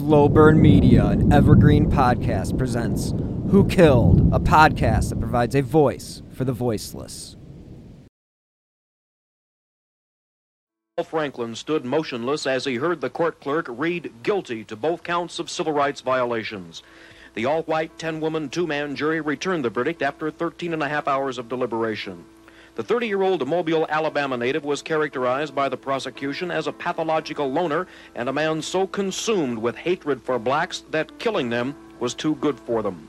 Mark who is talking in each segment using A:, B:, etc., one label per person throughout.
A: Slow Burn Media, an evergreen podcast, presents Who Killed, a podcast that provides a voice for the voiceless.
B: Franklin stood motionless as he heard the court clerk read guilty to both counts of civil rights violations. The all white 10 woman, two man jury returned the verdict after 13 and a half hours of deliberation. The 30 year old Mobile, Alabama native was characterized by the prosecution as a pathological loner and a man so consumed with hatred for blacks that killing them was too good for them.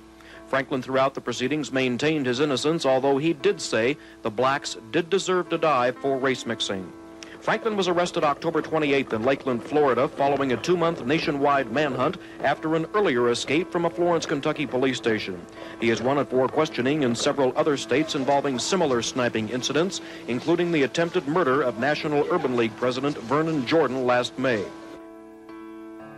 B: Franklin, throughout the proceedings, maintained his innocence, although he did say the blacks did deserve to die for race mixing. Franklin was arrested October 28th in Lakeland, Florida, following a two month nationwide manhunt after an earlier escape from a Florence, Kentucky police station. He is wanted for questioning in several other states involving similar sniping incidents, including the attempted murder of National Urban League President Vernon Jordan last May.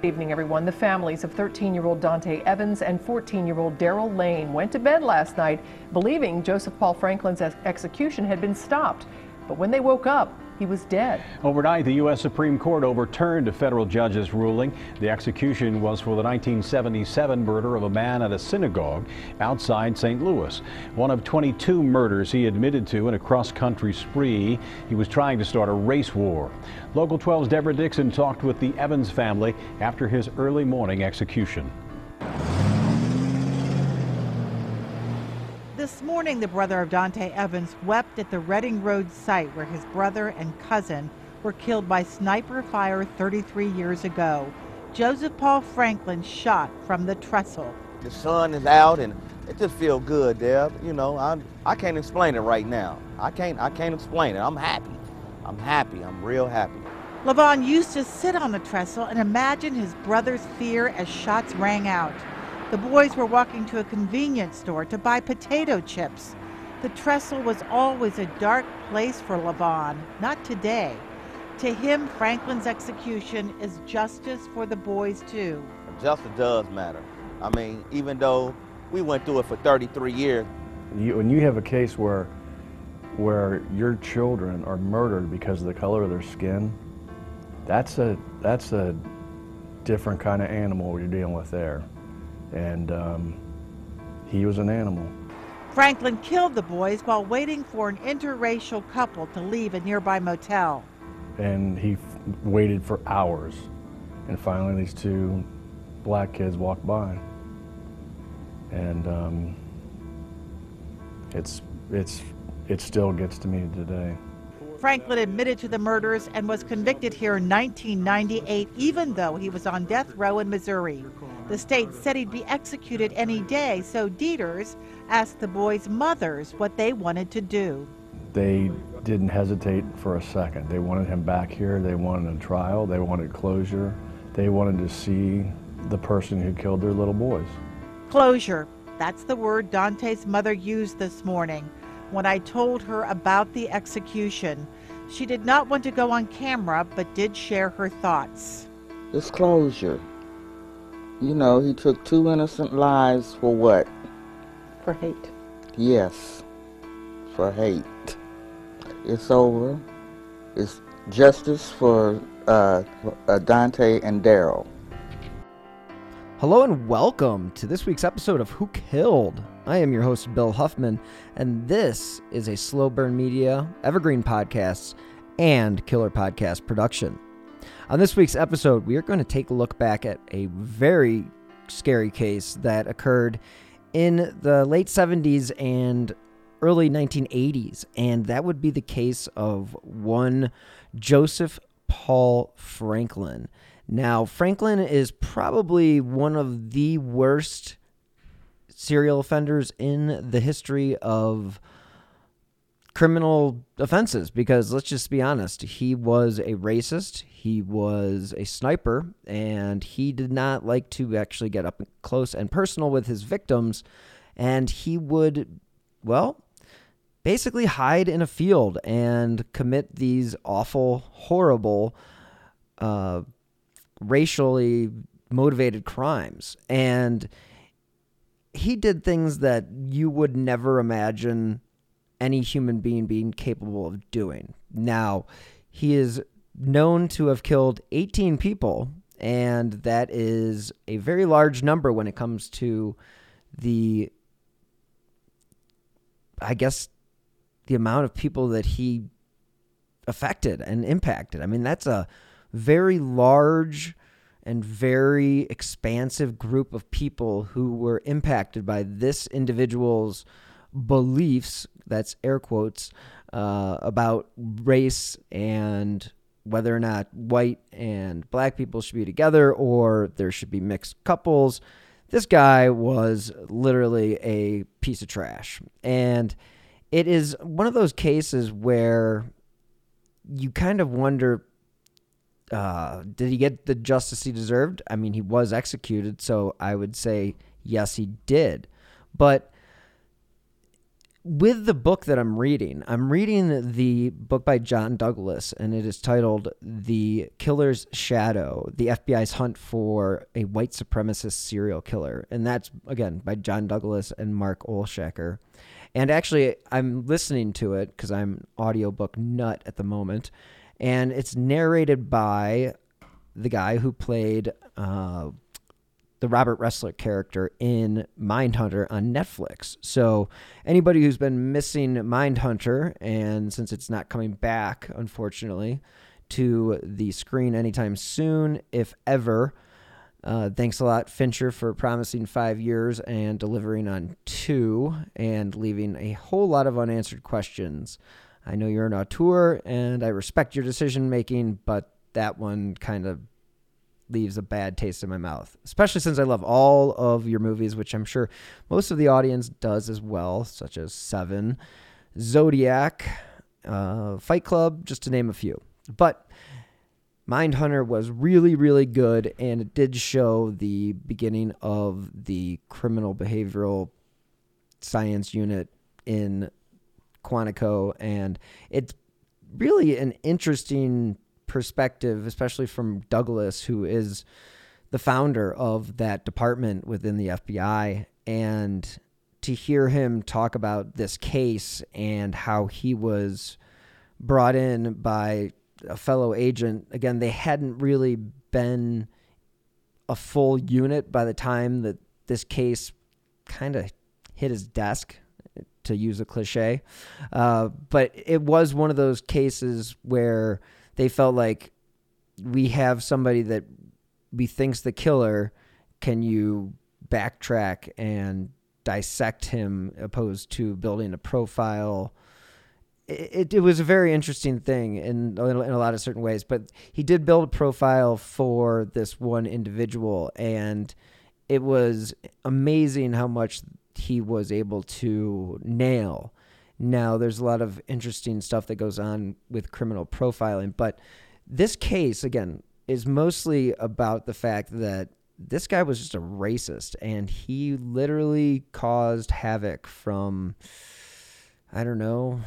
C: Good evening, everyone. The families of 13 year old Dante Evans and 14 year old Daryl Lane went to bed last night believing Joseph Paul Franklin's ex- execution had been stopped. But when they woke up, he was dead.
D: Overnight, the U.S. Supreme Court overturned a federal judge's ruling. The execution was for the 1977 murder of a man at a synagogue outside St. Louis. One of 22 murders he admitted to in a cross country spree. He was trying to start a race war. Local 12's Deborah Dixon talked with the Evans family after his early morning execution.
E: This morning, the brother of Dante Evans wept at the Reading Road site where his brother and cousin were killed by sniper fire 33 years ago. Joseph Paul Franklin shot from the trestle.
F: The sun is out and it just feels good, Deb. You know, I I can't explain it right now. I can't I can't explain it. I'm happy. I'm happy. I'm real happy.
E: Levon used to sit on the trestle and imagine his brother's fear as shots rang out. The boys were walking to a convenience store to buy potato chips. The trestle was always a dark place for Levon, not today. To him, Franklin's execution is justice for the boys, too.
F: Justice does matter. I mean, even though we went through it for 33 years,
G: You, when you have a case where where your children are murdered because of the color of their skin, that's a that's a different kind of animal you're dealing with there, and um, he was an animal.
E: Franklin killed the boys while waiting for an interracial couple to leave a nearby motel.
G: and he f- waited for hours and finally these two black kids walked by and um, it's it's it still gets to me today
E: Franklin admitted to the murders and was convicted here in 1998, even though he was on death row in Missouri. The state said he'd be executed any day, so Deters asked the boys' mothers what they wanted to do.
G: they didn't hesitate for a second they wanted him back here they wanted a trial they wanted closure they wanted to see the person who killed their little boys
E: Closure. That's the word Dante's mother used this morning when I told her about the execution. She did not want to go on camera, but did share her thoughts.
H: Disclosure. You know, he took two innocent lives for what?
C: For hate.
H: Yes, for hate. It's over. It's justice for uh, uh, Dante and Daryl.
A: Hello and welcome to this week's episode of Who Killed. I am your host, Bill Huffman, and this is a Slow Burn Media, Evergreen Podcasts, and Killer Podcast production. On this week's episode, we are going to take a look back at a very scary case that occurred in the late 70s and early 1980s, and that would be the case of one Joseph Paul Franklin. Now, Franklin is probably one of the worst serial offenders in the history of criminal offenses because let's just be honest, he was a racist, he was a sniper, and he did not like to actually get up close and personal with his victims, and he would, well, basically hide in a field and commit these awful, horrible, uh, racially motivated crimes. And he did things that you would never imagine any human being being capable of doing. Now, he is known to have killed 18 people And that is a very large number when it comes to the, I guess, the amount of people that he affected and impacted. I mean, that's a very large and very expansive group of people who were impacted by this individual's beliefs that's air quotes uh, about race and whether or not white and black people should be together or there should be mixed couples this guy was literally a piece of trash. And it is one of those cases where you kind of wonder uh, did he get the justice he deserved? I mean, he was executed, so I would say yes, he did. But with the book that I'm reading, I'm reading the book by John Douglas, and it is titled The Killer's Shadow The FBI's Hunt for a White Supremacist Serial Killer. And that's, again, by John Douglas and Mark Olshaker. And actually, I'm listening to it because I'm audiobook nut at the moment and it's narrated by the guy who played uh, the Robert Ressler character in Mindhunter on Netflix. So anybody who's been missing Mindhunter, and since it's not coming back, unfortunately, to the screen anytime soon, if ever. Uh, thanks a lot, Fincher, for promising five years and delivering on two and leaving a whole lot of unanswered questions. I know you're an auteur and I respect your decision making, but that one kind of leaves a bad taste in my mouth, especially since I love all of your movies, which I'm sure most of the audience does as well, such as Seven, Zodiac, uh, Fight Club, just to name a few. But Mindhunter was really, really good, and it did show the beginning of the criminal behavioral science unit in Quantico, and it's really an interesting perspective, especially from Douglas, who is the founder of that department within the FBI, and to hear him talk about this case and how he was brought in by a fellow agent. Again, they hadn't really been a full unit by the time that this case kind of hit his desk to use a cliche. Uh, but it was one of those cases where they felt like we have somebody that we think's the killer. Can you backtrack and dissect him opposed to building a profile? It, it, was a very interesting thing in, in a lot of certain ways, but he did build a profile for this one individual, and it was amazing how much he was able to nail. Now, there's a lot of interesting stuff that goes on with criminal profiling, but this case, again, is mostly about the fact that this guy was just a racist and he literally caused havoc from, I don't know,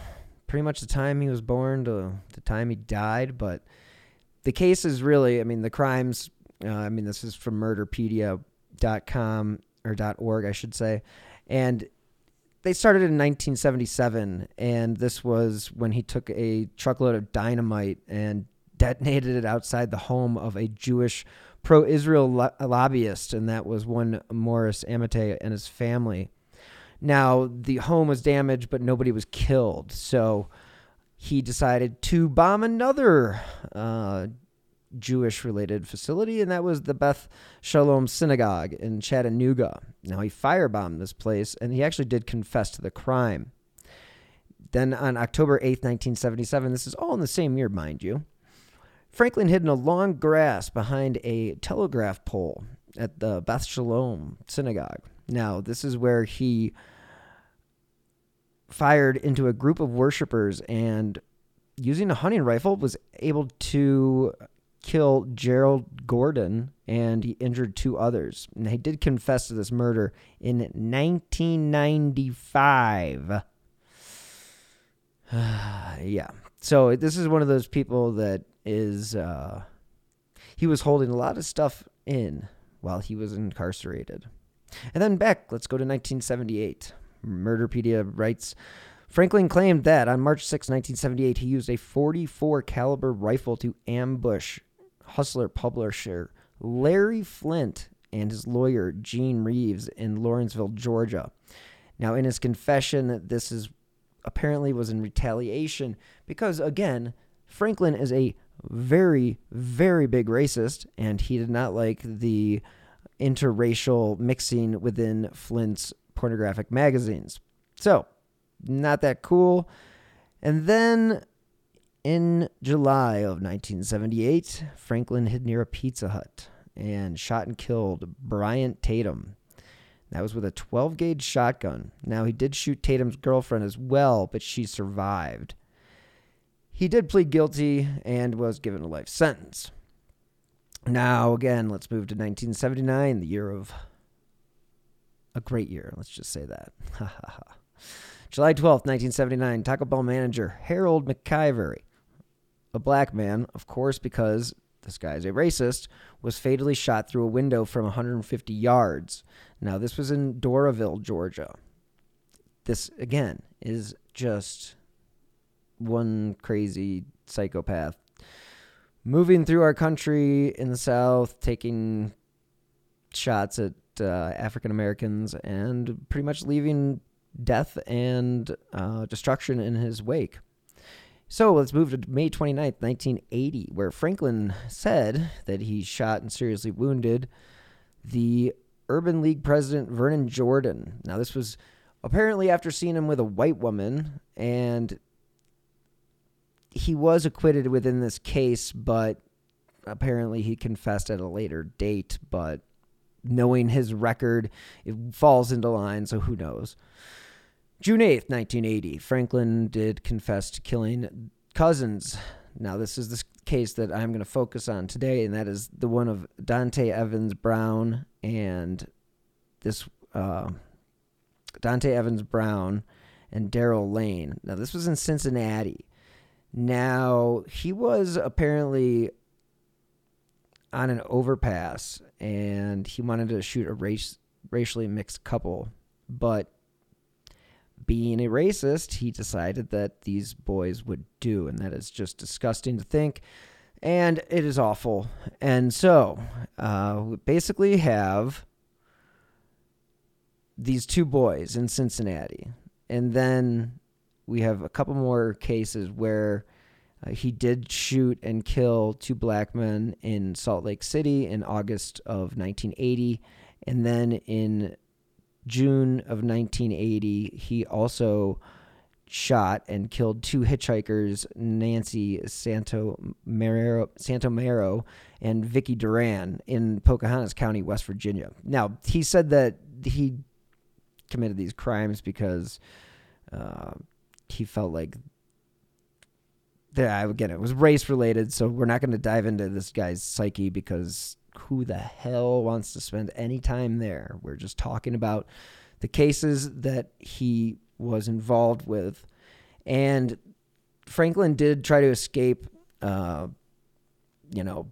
A: pretty much the time he was born to the time he died. But the case is really, I mean, the crimes, uh, I mean, this is from murderpedia.com or .org, I should say. And they started in 1977, and this was when he took a truckload of dynamite and detonated it outside the home of a Jewish pro Israel lo- lobbyist, and that was one Morris Amitay and his family. Now, the home was damaged, but nobody was killed. So he decided to bomb another uh, Jewish related facility, and that was the Beth Shalom Synagogue in Chattanooga. Now, he firebombed this place, and he actually did confess to the crime. Then on October 8th, 1977, this is all in the same year, mind you, Franklin hid in a long grass behind a telegraph pole at the Beth Shalom Synagogue. Now, this is where he fired into a group of worshippers and using a hunting rifle was able to kill Gerald Gordon and he injured two others. And he did confess to this murder in 1995. yeah. So this is one of those people that is uh, he was holding a lot of stuff in while he was incarcerated. And then back, let's go to 1978. Murderpedia writes Franklin claimed that on March 6, 1978, he used a 44 caliber rifle to ambush hustler publisher Larry Flynt and his lawyer, Gene Reeves, in Lawrenceville, Georgia. Now, in his confession, this is apparently was in retaliation because, again, Franklin is a very, very big racist, and he did not like the interracial mixing within Flynt's pornographic magazines. So, not that cool. And then in July of 1978, Franklin hid near a Pizza Hut and shot and killed Bryant Tatum. That was with a 12 gauge shotgun. Now, he did shoot Tatum's girlfriend as well, but she survived. He did plead guilty and was given a life sentence. Now, again, let's move to 1979, the year of a great year. Let's just say that. July 12th, 1979, Taco Bell manager Harold McIvory, a black man, of course, because this guy is a racist, was fatally shot through a window from 150 yards. Now, this was in Doraville, Georgia. This, again, is just one crazy psychopath moving through our country in the South, taking shots at uh, African Americans and pretty much leaving death and uh, destruction in his wake. So let's move to May 29th, 1980, where Franklin said that he shot and seriously wounded the Urban League president, Vernon Jordan. Now, this was apparently after seeing him with a white woman, and he was acquitted within this case, but apparently he confessed at a later date. But knowing his record, it falls into line, so who knows? June 8th, 1980, Franklin did confess to killing cousins. Now, this is the case that I'm going to focus on today, and that is the one of Dante Evans Brown and this uh, Dante Evans Brown and Daryl Lane. Now, this was in Cincinnati. Now, he was apparently on an overpass and he wanted to shoot a race racially mixed couple, but being a racist, he decided that these boys would do, and that is just disgusting to think, and it is awful. And so, uh, we basically have these two boys in Cincinnati, and then we have a couple more cases where uh, he did shoot and kill two black men in Salt Lake City in August of 1980. And then in June of 1980, he also shot and killed two hitchhikers, Nancy Santomero, Santomero and Vicky Durian in Pocahontas County, West Virginia. Now, he said that he committed these crimes because uh, he felt like that again it was race related so we're not going to dive into this guy's psyche because who the hell wants to spend any time there. We're just talking about the cases that he was involved with. And franklin did try to escape uh, you know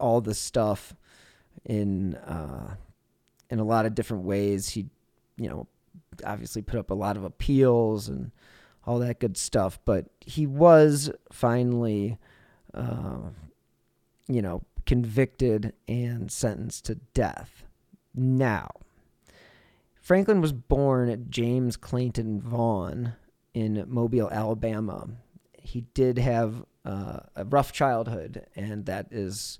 A: all the stuff in uh, in a lot of different ways. He you know obviously put up a lot of appeals and all that good stuff. But he was finally, uh, you know, convicted and sentenced to death. Now, Franklin was born James Clayton Vaughn in Mobile, Alabama. He did have uh, a rough childhood, and that is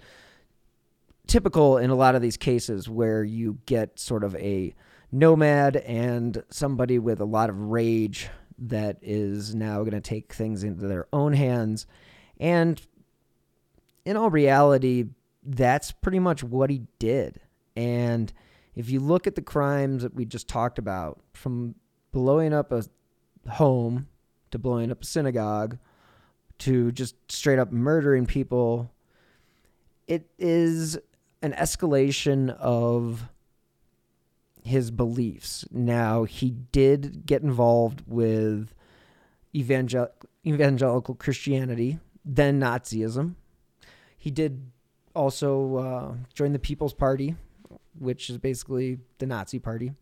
A: typical in a lot of these cases where you get sort of a nomad and somebody with a lot of rage that is now going to take things into their own hands. And in all reality, that's pretty much what he did. And if you look at the crimes that we just talked about, from blowing up a home to blowing up a synagogue to just straight up murdering people, it is an escalation of his beliefs. Now, he did get involved with evangel- evangelical Christianity, then Nazism. He did also uh, join the People's Party, which is basically the Nazi party,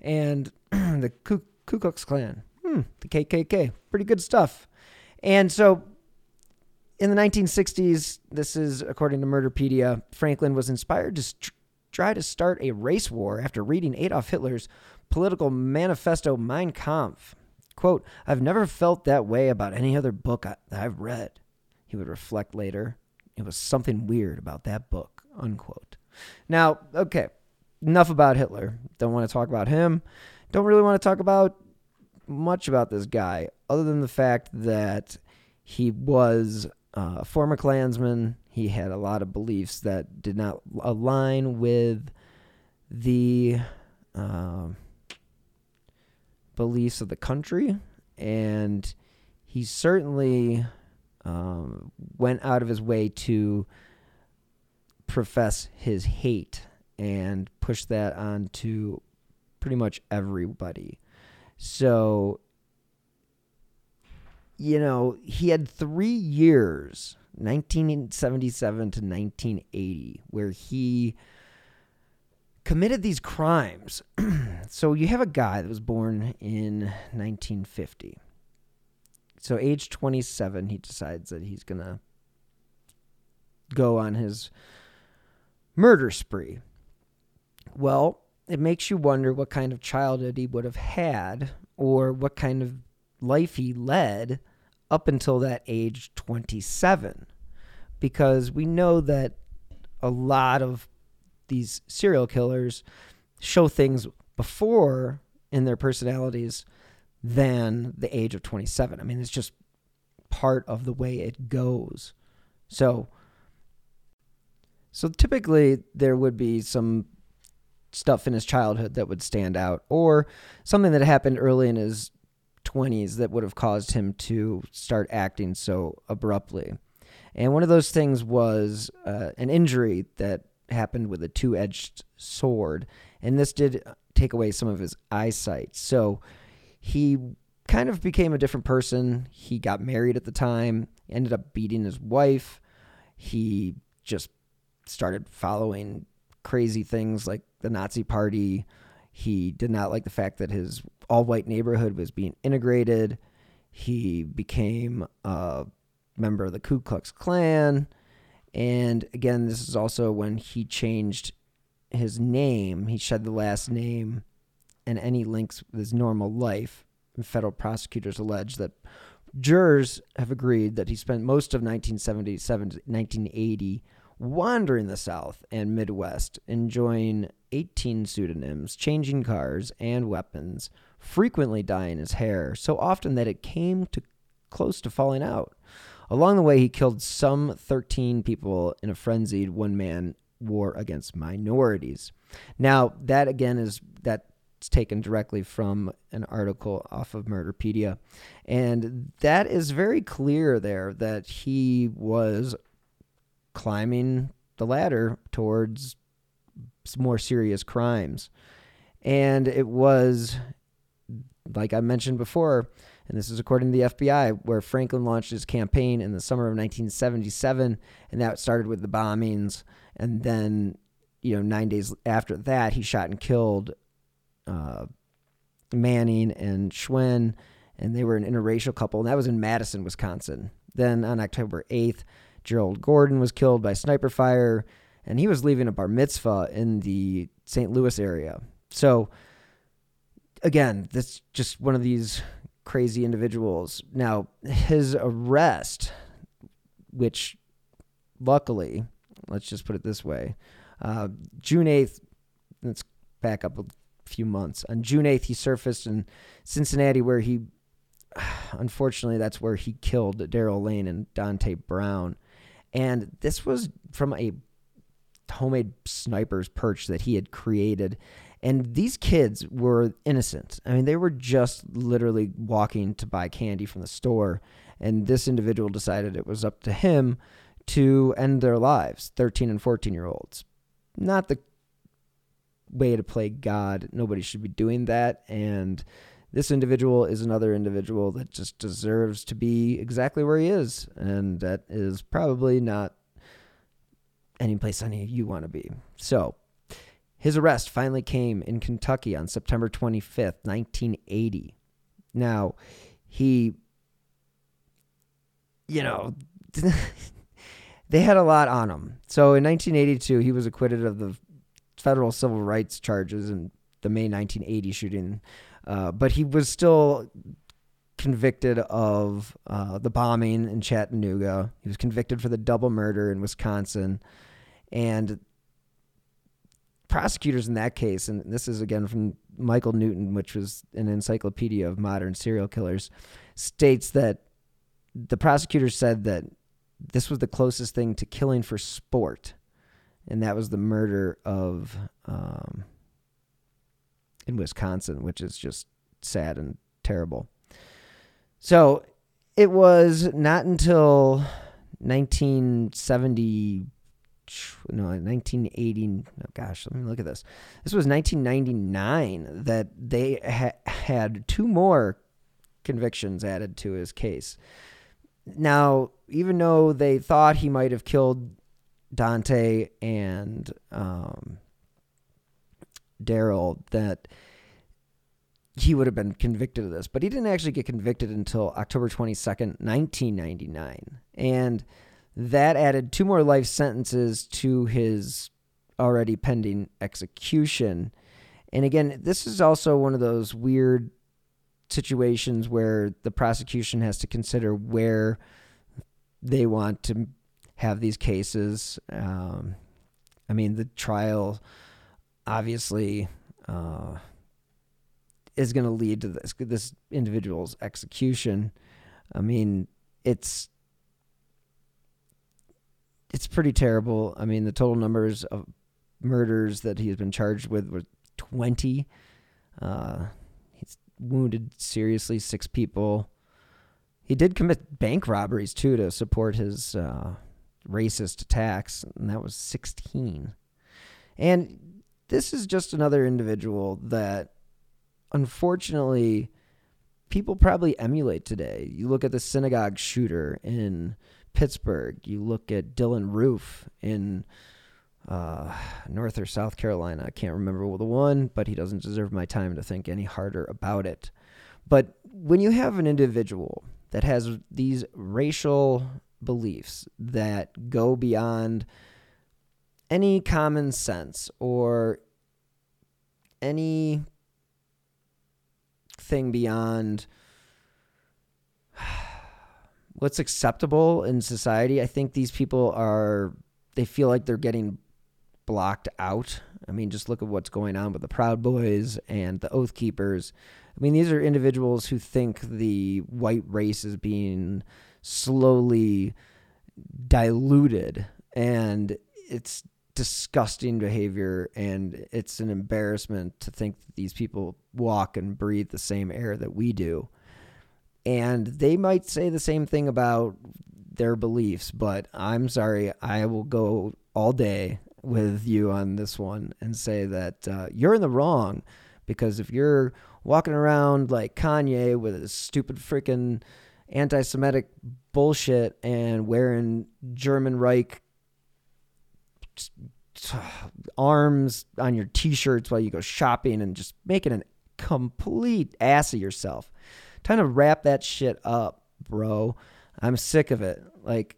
A: and the Ku, Ku Klux Klan, hmm, the KKK. Pretty good stuff. And so in the 1960s, this is according to Murderpedia, Franklin was inspired to st- try to start a race war after reading Adolf Hitler's political manifesto Mein Kampf. Quote, I've never felt that way about any other book I- that I've read. He would reflect later. It was something weird about that book, unquote. Now, okay, enough about Hitler. Don't want to talk about him. Don't really want to talk about much about this guy, other than the fact that he was a former Klansman. He had a lot of beliefs that did not align with the uh, beliefs of the country, and he certainly um, went out of his way to profess his hate and push that on to pretty much everybody. So, you know, he had three years, 1977 to 1980, where he committed these crimes. so you have a guy that was born in 1950. So, age 27, he decides that he's going to go on his murder spree. Well, it makes you wonder what kind of childhood he would have had or what kind of life he led up until that age 27. Because we know that a lot of these serial killers show things before in their personalities than the age of 27. I mean, it's just part of the way it goes. So, so typically there would be some stuff in his childhood that would stand out, or something that happened early in his 20s that would have caused him to start acting so abruptly. And one of those things was uh, an injury that happened with a two edged sword, and this did take away some of his eyesight. So he kind of became a different person. He got married at the time, ended up beating his wife. He just started following crazy things like the Nazi Party. He did not like the fact that his all white neighborhood was being integrated. He became a member of the Ku Klux Klan. And again, this is also when he changed his name. He shed the last name and any links with his normal life. Federal prosecutors allege that jurors have agreed that he spent most of 1977 to 1980 wandering the South and Midwest, enjoying 18 pseudonyms, changing cars and weapons, frequently dyeing his hair, so often that it came to close to falling out. Along the way, he killed some 13 people in a frenzied one man war against minorities. Now, that again is that's taken directly from an article off of Murderpedia. And that is very clear there that he was climbing the ladder towards more serious crimes. And it was, like I mentioned before, and this is according to the FBI, where Franklin launched his campaign in the summer of 1977, and that started with the bombings. And then, you know, nine days after that, he shot and killed uh, Manning and Schwenn, and they were an interracial couple, and that was in Madison, Wisconsin. Then on October 8th, Gerald Gordon was killed by sniper fire, and he was leaving a bar mitzvah in the St. Louis area. So, again, that's just one of these crazy individuals. Now, his arrest, which luckily, let's just put it this way, uh, June 8th, let's back up few months. On June 8th, he surfaced in Cincinnati, where he, unfortunately, that's where he killed Daryl Lane and Dante Brown. And this was from a homemade sniper's perch that he had created. And these kids were innocent. I mean, they were just literally walking to buy candy from the store. And this individual decided it was up to him to end their lives 13 and 14 year olds. Not the way to play God. Nobody should be doing that. And this individual is another individual that just deserves to be exactly where he is. And that is probably not any place any you want to be. So, his arrest finally came in Kentucky on September 25th, 1980. Now, he, you know, they had a lot on him. So in 1982, he was acquitted of the federal civil rights charges in the May 1980 shooting, uh, but he was still convicted of uh, the bombing in Chattanooga. He was convicted for the double murder in Wisconsin, and prosecutors in that case, and this is again from Michael Newton, which was an encyclopedia of modern serial killers, states that the prosecutors said that this was the closest thing to killing for sport, and that was the murder of um, in Wisconsin, which is just sad and terrible. So it was not until 1970 no 1980 oh gosh let me look at this this was 1999 that they ha- had two more convictions added to his case now even though they thought he might have killed Dante and um, Daryl that he would have been convicted of this, but he didn't actually get convicted until October 22nd, 1999. And that added two more life sentences to his already pending execution. And again, this is also one of those weird situations where the prosecution has to consider where they want to have these cases. Um, I mean, the trial obviously uh, is going to lead to this this individual's execution. I mean, it's it's pretty terrible. I mean, the total numbers of murders that he's been charged with were twenty. Uh, he's wounded seriously six people. He did commit bank robberies too to support his uh, racist attacks, and that was sixteen. And this is just another individual that unfortunately people probably emulate today. You look at the synagogue shooter in Pittsburgh, you look at Dylann Roof in uh, North or South Carolina. I can't remember the one, but he doesn't deserve my time to think any harder about it. But when you have an individual that has these racial beliefs that go beyond any common sense or any thing beyond what's acceptable in society. I think these people are they feel like they're getting blocked out. I mean, just look at what's going on with the Proud Boys and the Oath Keepers. I mean, these are individuals who think the white race is being slowly diluted and it's disgusting behavior and it's an embarrassment to think that these people walk and breathe the same air that we do. And they might say the same thing about their beliefs, but I'm sorry, I will go all day with you on this one and say that uh, you're in the wrong because if you're walking around like Kanye with his stupid freaking anti Semitic bullshit and wearing German Reich arms on your t-shirts while you go shopping and just making a complete ass of yourself. Time to wrap that shit up, bro. I'm sick of it. Like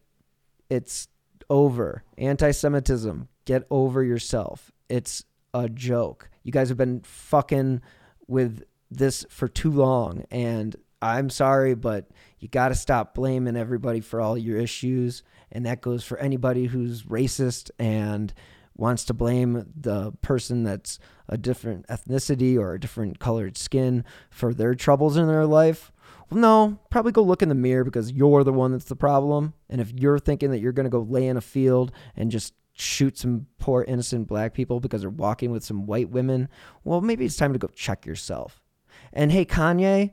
A: it's over. Anti-Semitism, get over yourself. It's a joke. You guys have been fucking with this for too long and I'm sorry, but you got to stop blaming everybody for all your issues. And that goes for anybody who's racist and wants to blame the person that's a different ethnicity or a different colored skin for their troubles in their life. Well, no, probably go look in the mirror because you're the one that's the problem. And if you're thinking that you're going to go lay in a field and just shoot some poor innocent black people because they're walking with some white women, well, maybe it's time to go check yourself. And hey, Kanye,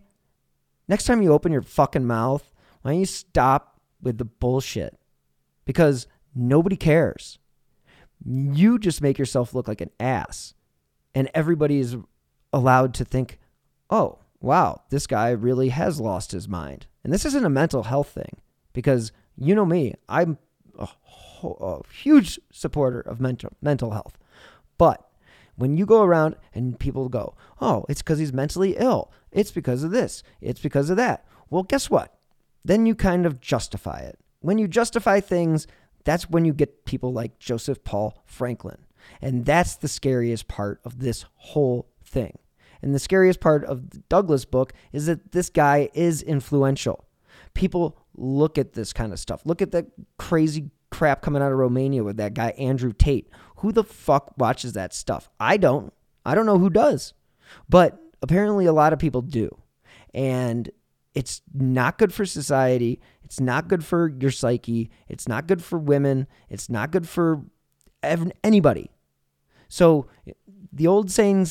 A: next time you open your fucking mouth, why don't you stop with the bullshit? Because nobody cares you just make yourself look like an ass. And everybody is allowed to think, oh, wow, this guy really has lost his mind. And this isn't a mental health thing because you know me, I'm a, a huge supporter of mental, mental health. But when you go around and people go, oh, it's because he's mentally ill, it's because of this, it's because of that. Well, guess what? Then you kind of justify it When you justify things, that's when you get people like Joseph Paul Franklin. And that's the scariest part of this whole thing. And the scariest part of Douglas book is that this guy is influential. People look at this kind of stuff. Look at that crazy crap coming out of Romania with that guy, Andrew Tate. Who the fuck watches that stuff? I don't. I don't know who does. But apparently, a lot of people do. And it's not good for society. It's not good for your psyche. It's not good for women. It's not good for anybody. So the old saying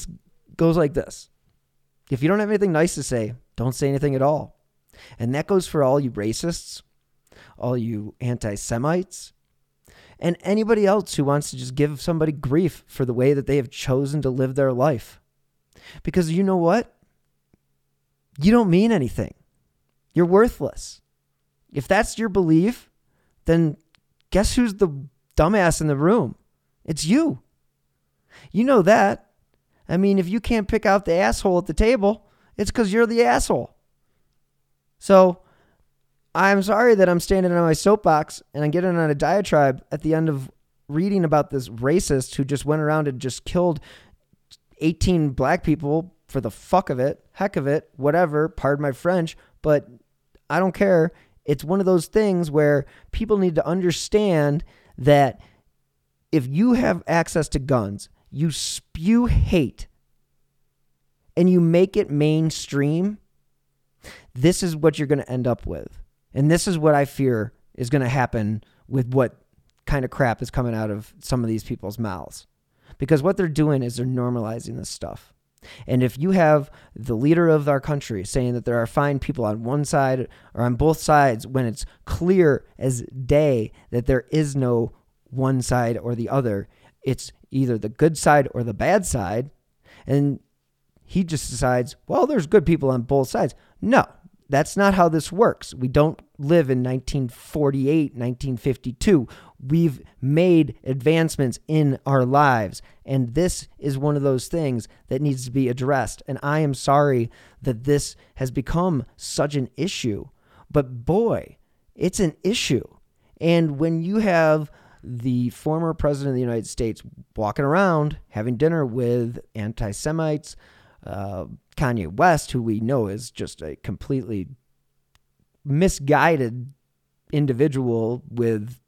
A: goes like this. If you don't have anything nice to say, don't say anything at all. And that goes for all you racists, all you anti Semites, and anybody else who wants to just give somebody grief for the way that they have chosen to live their life. Because you know what? You don't mean anything. You're worthless. If that's your belief, then guess who's the dumbass in the room? It's you. You know that. I mean, if you can't pick out the asshole at the table, it's because you're the asshole. So I'm sorry that I'm standing on my soapbox and I'm getting on a diatribe at the end of reading about this racist who just went around and just killed 18 black people for the fuck of it, heck of it, whatever, pardon my French, but I don't care. It's one of those things where people need to understand that if you have access to guns, you spew hate and you make it mainstream, this is what you're going to end up with. And this is what I fear is going to happen with what kind of crap is coming out of some of these people's mouths. Because what they're doing is they're normalizing this stuff. And if you have the leader of our country saying that there are fine people on one side or on both sides when it's clear as day that there is no one side or the other, it's either the good side or the bad side. And he just decides, well, there's good people on both sides. No, that's not how this works. We don't live in 1948, 1952. We've made advancements in our lives. And this is one of those things that needs to be addressed. And I am sorry that this has become such an issue. But boy, it's an issue. And when you have the former president of the United States walking around having dinner with anti Semites, uh, Kanye West, who we know is just a completely misguided individual with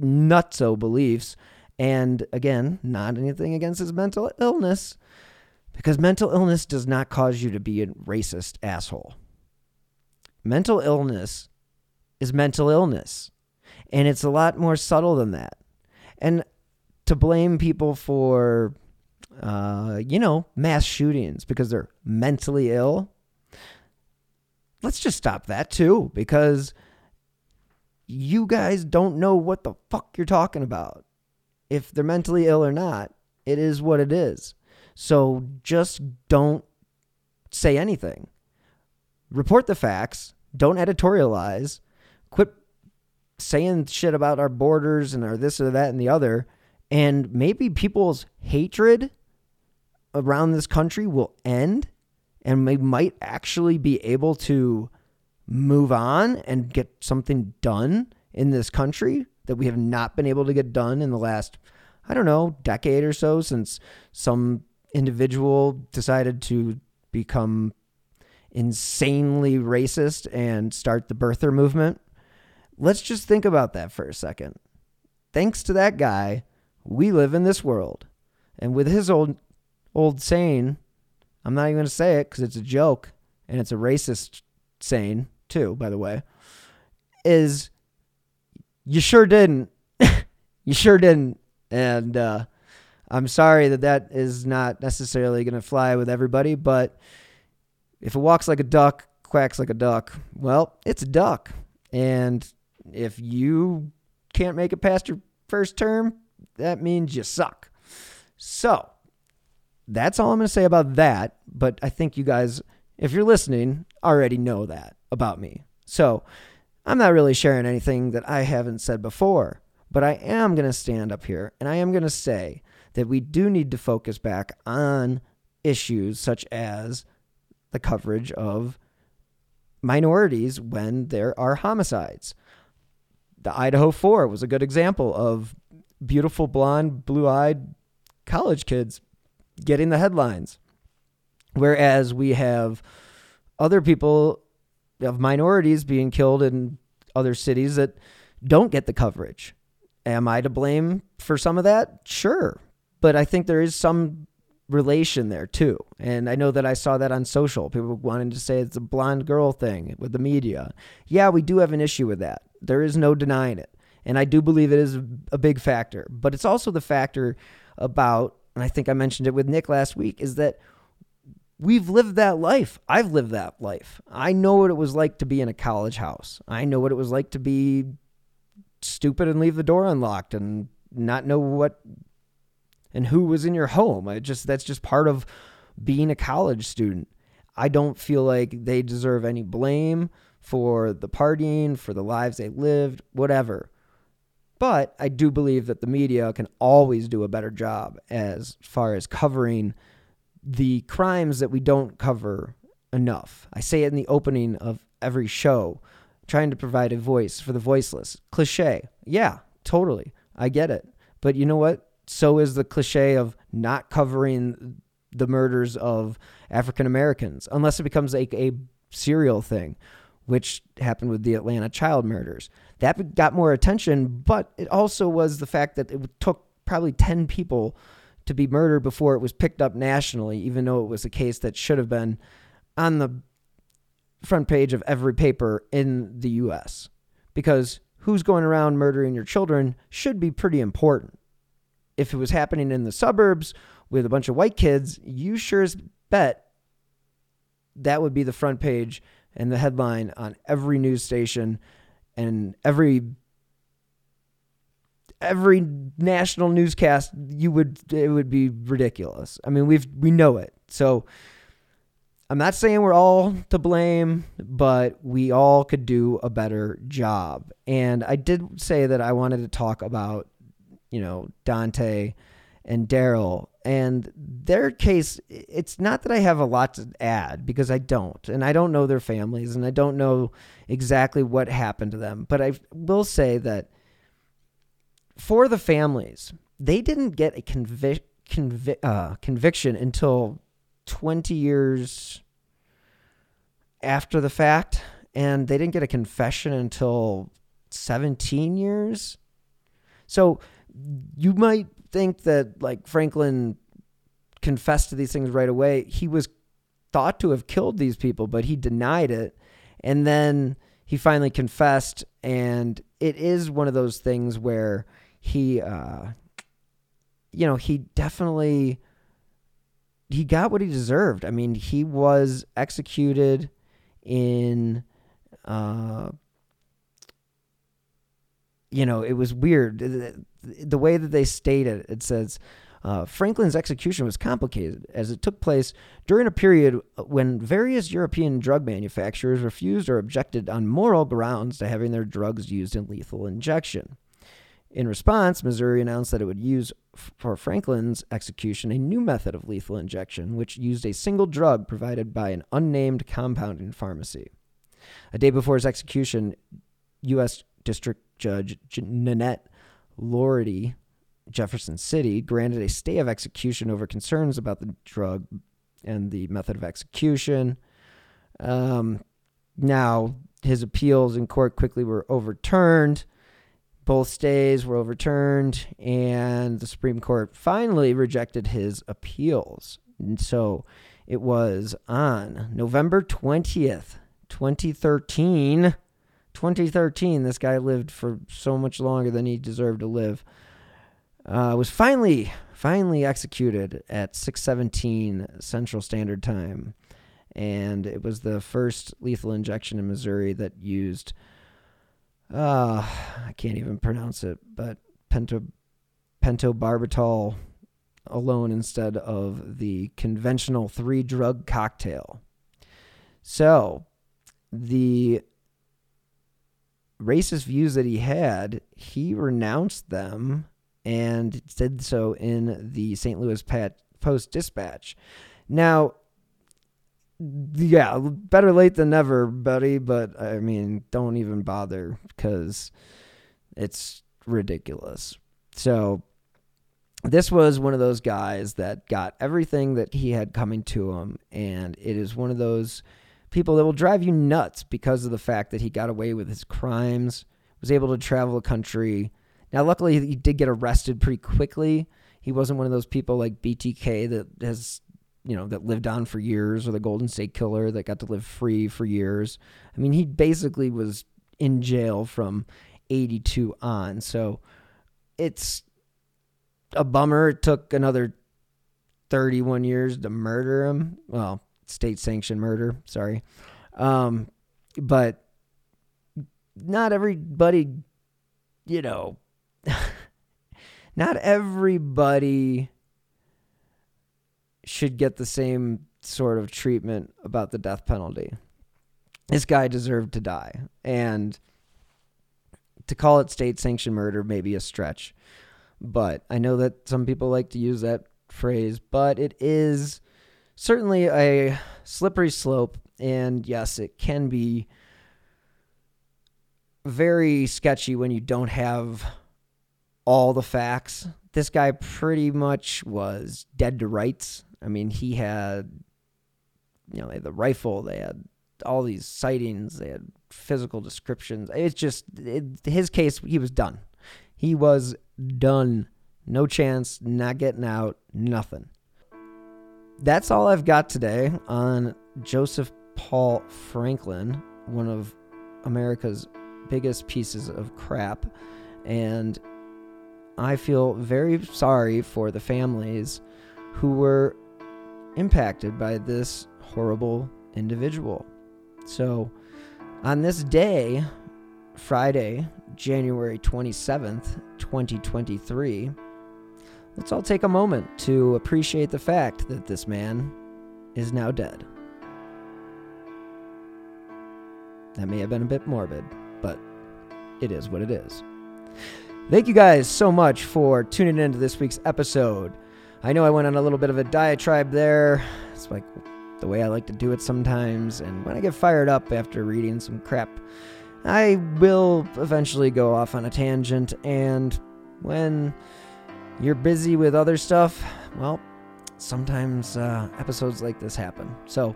A: nutso beliefs. And again, not anything against his mental illness, because mental illness does not cause you to be a racist asshole. Mental illness is mental illness, and it's a lot more subtle than that. And to blame people for uh, you know, mass shootings because they're mentally ill. Let's just stop that too because you guys don't know what the fuck you're talking about. If they're mentally ill or not, it is what it is. So just don't say anything. Report the facts. Don't editorialize. Quit saying shit about our borders and our this or that and the other. And maybe people's hatred around this country will end and we might actually be able to move on and get something done in this country that we have not been able to get done in the last, I don't know, decade or so since some individual decided to become insanely racist and start the birther movement. Let's just think about that for a second. Thanks to that guy, we live in this world. And with his old old saying. I'm not even going to say it because it's a joke and it's a racist saying, too, by the way. Is you sure didn't. you sure didn't. And uh, I'm sorry that that is not necessarily going to fly with everybody, but if it walks like a duck, quacks like a duck, well, it's a duck. And if you can't make it past your first term, that means you suck. So, that's all I'm going to say about that. But I think you guys, if you're listening, already know that about me. So I'm not really sharing anything that I haven't said before. But I am going to stand up here and I am going to say that we do need to focus back on issues such as the coverage of minorities when there are homicides. the Idaho 4 was a good example of beautiful blonde, blue eyed college kids getting the headlines. Whereas we have other people of minorities being killed in other cities that don't get the coverage. Am I to blame for some of that? Sure. But I think there is some relation there too. And I know that I saw that on social. People wanting to say it's a blonde girl thing with the media. Yeah, we do have an issue with that. There is no denying it. And I do believe it is a big factor. But it's also the factor about, and I think I mentioned it with Nick last week, is that we've lived that life. I've lived that life. I know what it was like to be in a college house. I know what it was like to be stupid and leave the door unlocked and not know what and who was in your home. I just that's just part of being a college student. I don't feel like they deserve any blame for the partying, for the lives they lived, whatever. But I do believe that the media can always do a better job as far as covering the crimes that we don't cover enough. I say it in the opening of every show, trying to provide a voice for the voiceless. Cliche. Yeah, totally. I get it. But you know what? so is the cliche of not covering the murders of African Americans, unless it becomes a, a serial thing, which happened with the Atlanta child murders. That got more attention, but it also was the fact that it took probably 10 people to be murdered before it was picked up nationally, even though it was a case that should have been on the front page of every paper in the US. Because who's going around murdering your children should be pretty important if it was happening in the suburbs with a bunch of white kids, you sure as bet that would be the front page and the headline on every news station and every every national newscast you would it would be ridiculous. I mean, we've we know it. So I'm not saying we're all to blame, but we all could do a better job. And I did say that I wanted to talk about you know, Dante and Daryl. And their case, it's not that I have a lot to add because I don't. And I don't know their families and I don't know exactly what happened to them. But I will say that for the families, they didn't get a convi- convi- uh, conviction until 20 years after the fact. And they didn't get a confession until 17 years. So you might think that like Franklin confessed to these things right away. He was thought to have killed these people, but he denied it. And then he finally confessed. And it is one of those things where he, uh, you know, he definitely he got what he deserved. I mean, he was executed in uh, you know, it was weird. The, way that they state it, it says uh, Franklin's execution was complicated as it took place during a period when various European drug manufacturers refused or objected on moral grounds to having their drugs used in lethal injection. In response, Missouri announced that it would use for Franklin's execution a new method of lethal injection, which used a single drug provided by an unnamed compounding pharmacy. A day before his execution, U.S. District Judge Nanette Laughrey, Jefferson City, granted a stay of execution over concerns about the drug and the method of execution. Um, now, his appeals in court quickly were overturned. Both stays were overturned, and the Supreme Court finally rejected his appeals. And so it was on November 20th, 2013 2013, this guy lived for so much longer than he deserved to live. Uh, was finally finally executed at 6:17 Central Standard Time, and it was the first lethal injection in Missouri that used. Uh, I can't even pronounce it, but pento pentobarbital alone instead of the conventional three drug cocktail. So, the racist views that he had, he renounced them and did so in the St. Louis Post Dispatch. Now, yeah, better late than never, buddy, but I mean, don't even bother because It's ridiculous. So this was one of those guys that got everything that he had coming to him and it is one of those people that will drive you nuts because of the fact that he got away with his crimes, was able to travel the country. Now luckily he did get arrested pretty quickly. He wasn't one of those people like BTK that has you know that lived on for years or the Golden State Killer that got to live free for years. I mean, he basically was in jail from 82 on. So it's a bummer. It took another 31 years to murder him. Well, state sanctioned murder, sorry. Um, but not everybody, you know, not everybody should get the same sort of treatment about the death penalty. This guy deserved to die. And to call it state sanctioned murder may be a stretch. But I know that some people like to use that phrase, but it is certainly a slippery slope. And yes, it can be very sketchy when you don't have all the facts. This guy pretty much was dead to rights. I mean, he had, you know, they had the rifle, they had all these sightings, they had physical descriptions. It's just it, his case. He was done. He was done. No chance. Not getting out. Nothing. That's all I've got today on Joseph Paul Franklin, one of America's biggest pieces of crap. And I feel very sorry for the families who were impacted by this horrible individual. So, on this day, Friday, January 27th, 2023, let's all take a moment to appreciate the fact that this man is now dead. That may have been a bit morbid, but it is what it is. Thank you guys so much for tuning into this week's episode. I know I went on a little bit of a diatribe there. It's like the way I like to do it sometimes. And when I get fired up after reading some crap, I will eventually go off on a tangent. And when you're busy with other stuff, well, sometimes uh, episodes like this happen. So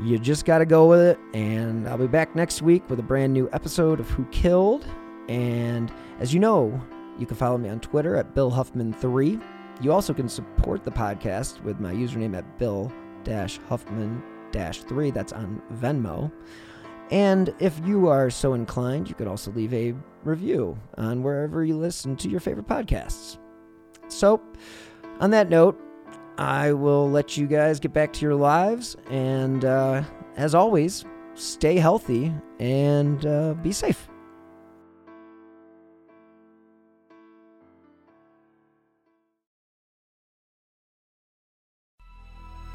A: you just got to go with it. And I'll be back next week with a brand new episode of Who Killed. And as you know, you can follow me on Twitter at Bill Huffman3. You also can support the podcast with my username at Bill Huffman 3. That's on Venmo. And if you are so inclined, you could also leave a review on wherever you listen to your favorite podcasts. So, on that note, I will let you guys get back to your lives. And uh, as always, stay healthy and uh, be safe.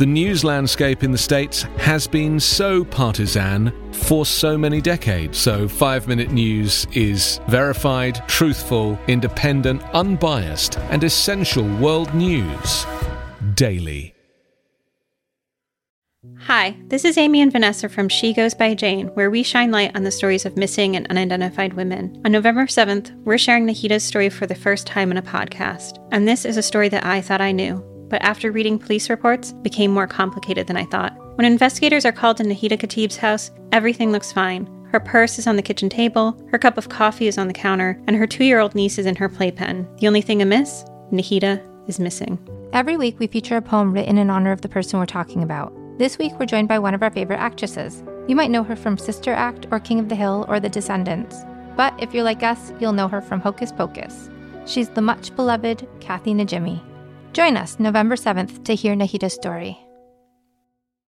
I: the news landscape in the States has been so partisan for so many decades. So, Five Minute News is verified, truthful, independent, unbiased, and essential world news daily.
J: Hi, this is Amy and Vanessa from She Goes by Jane, where we shine light on the stories of missing and unidentified women. On November 7th, we're sharing Nahida's story for the first time in a podcast. And this is a story that I thought I knew, but after reading police reports, became more complicated than I thought. When investigators are called to Nahida Khatib's house, everything looks fine. Her purse is on the kitchen table, her cup of coffee is on the counter, and her two year old niece is in her playpen. The only thing amiss? Nahida is missing.
K: Every week, we feature a poem written in honor of the person we're talking about. This week, we're joined by one of our favorite actresses. You might know her from Sister Act or King of the Hill or The Descendants. But if you're like us, you'll know her from Hocus Pocus. She's the much beloved Kathy Najimy. Join us November 7th to hear Nahida's story.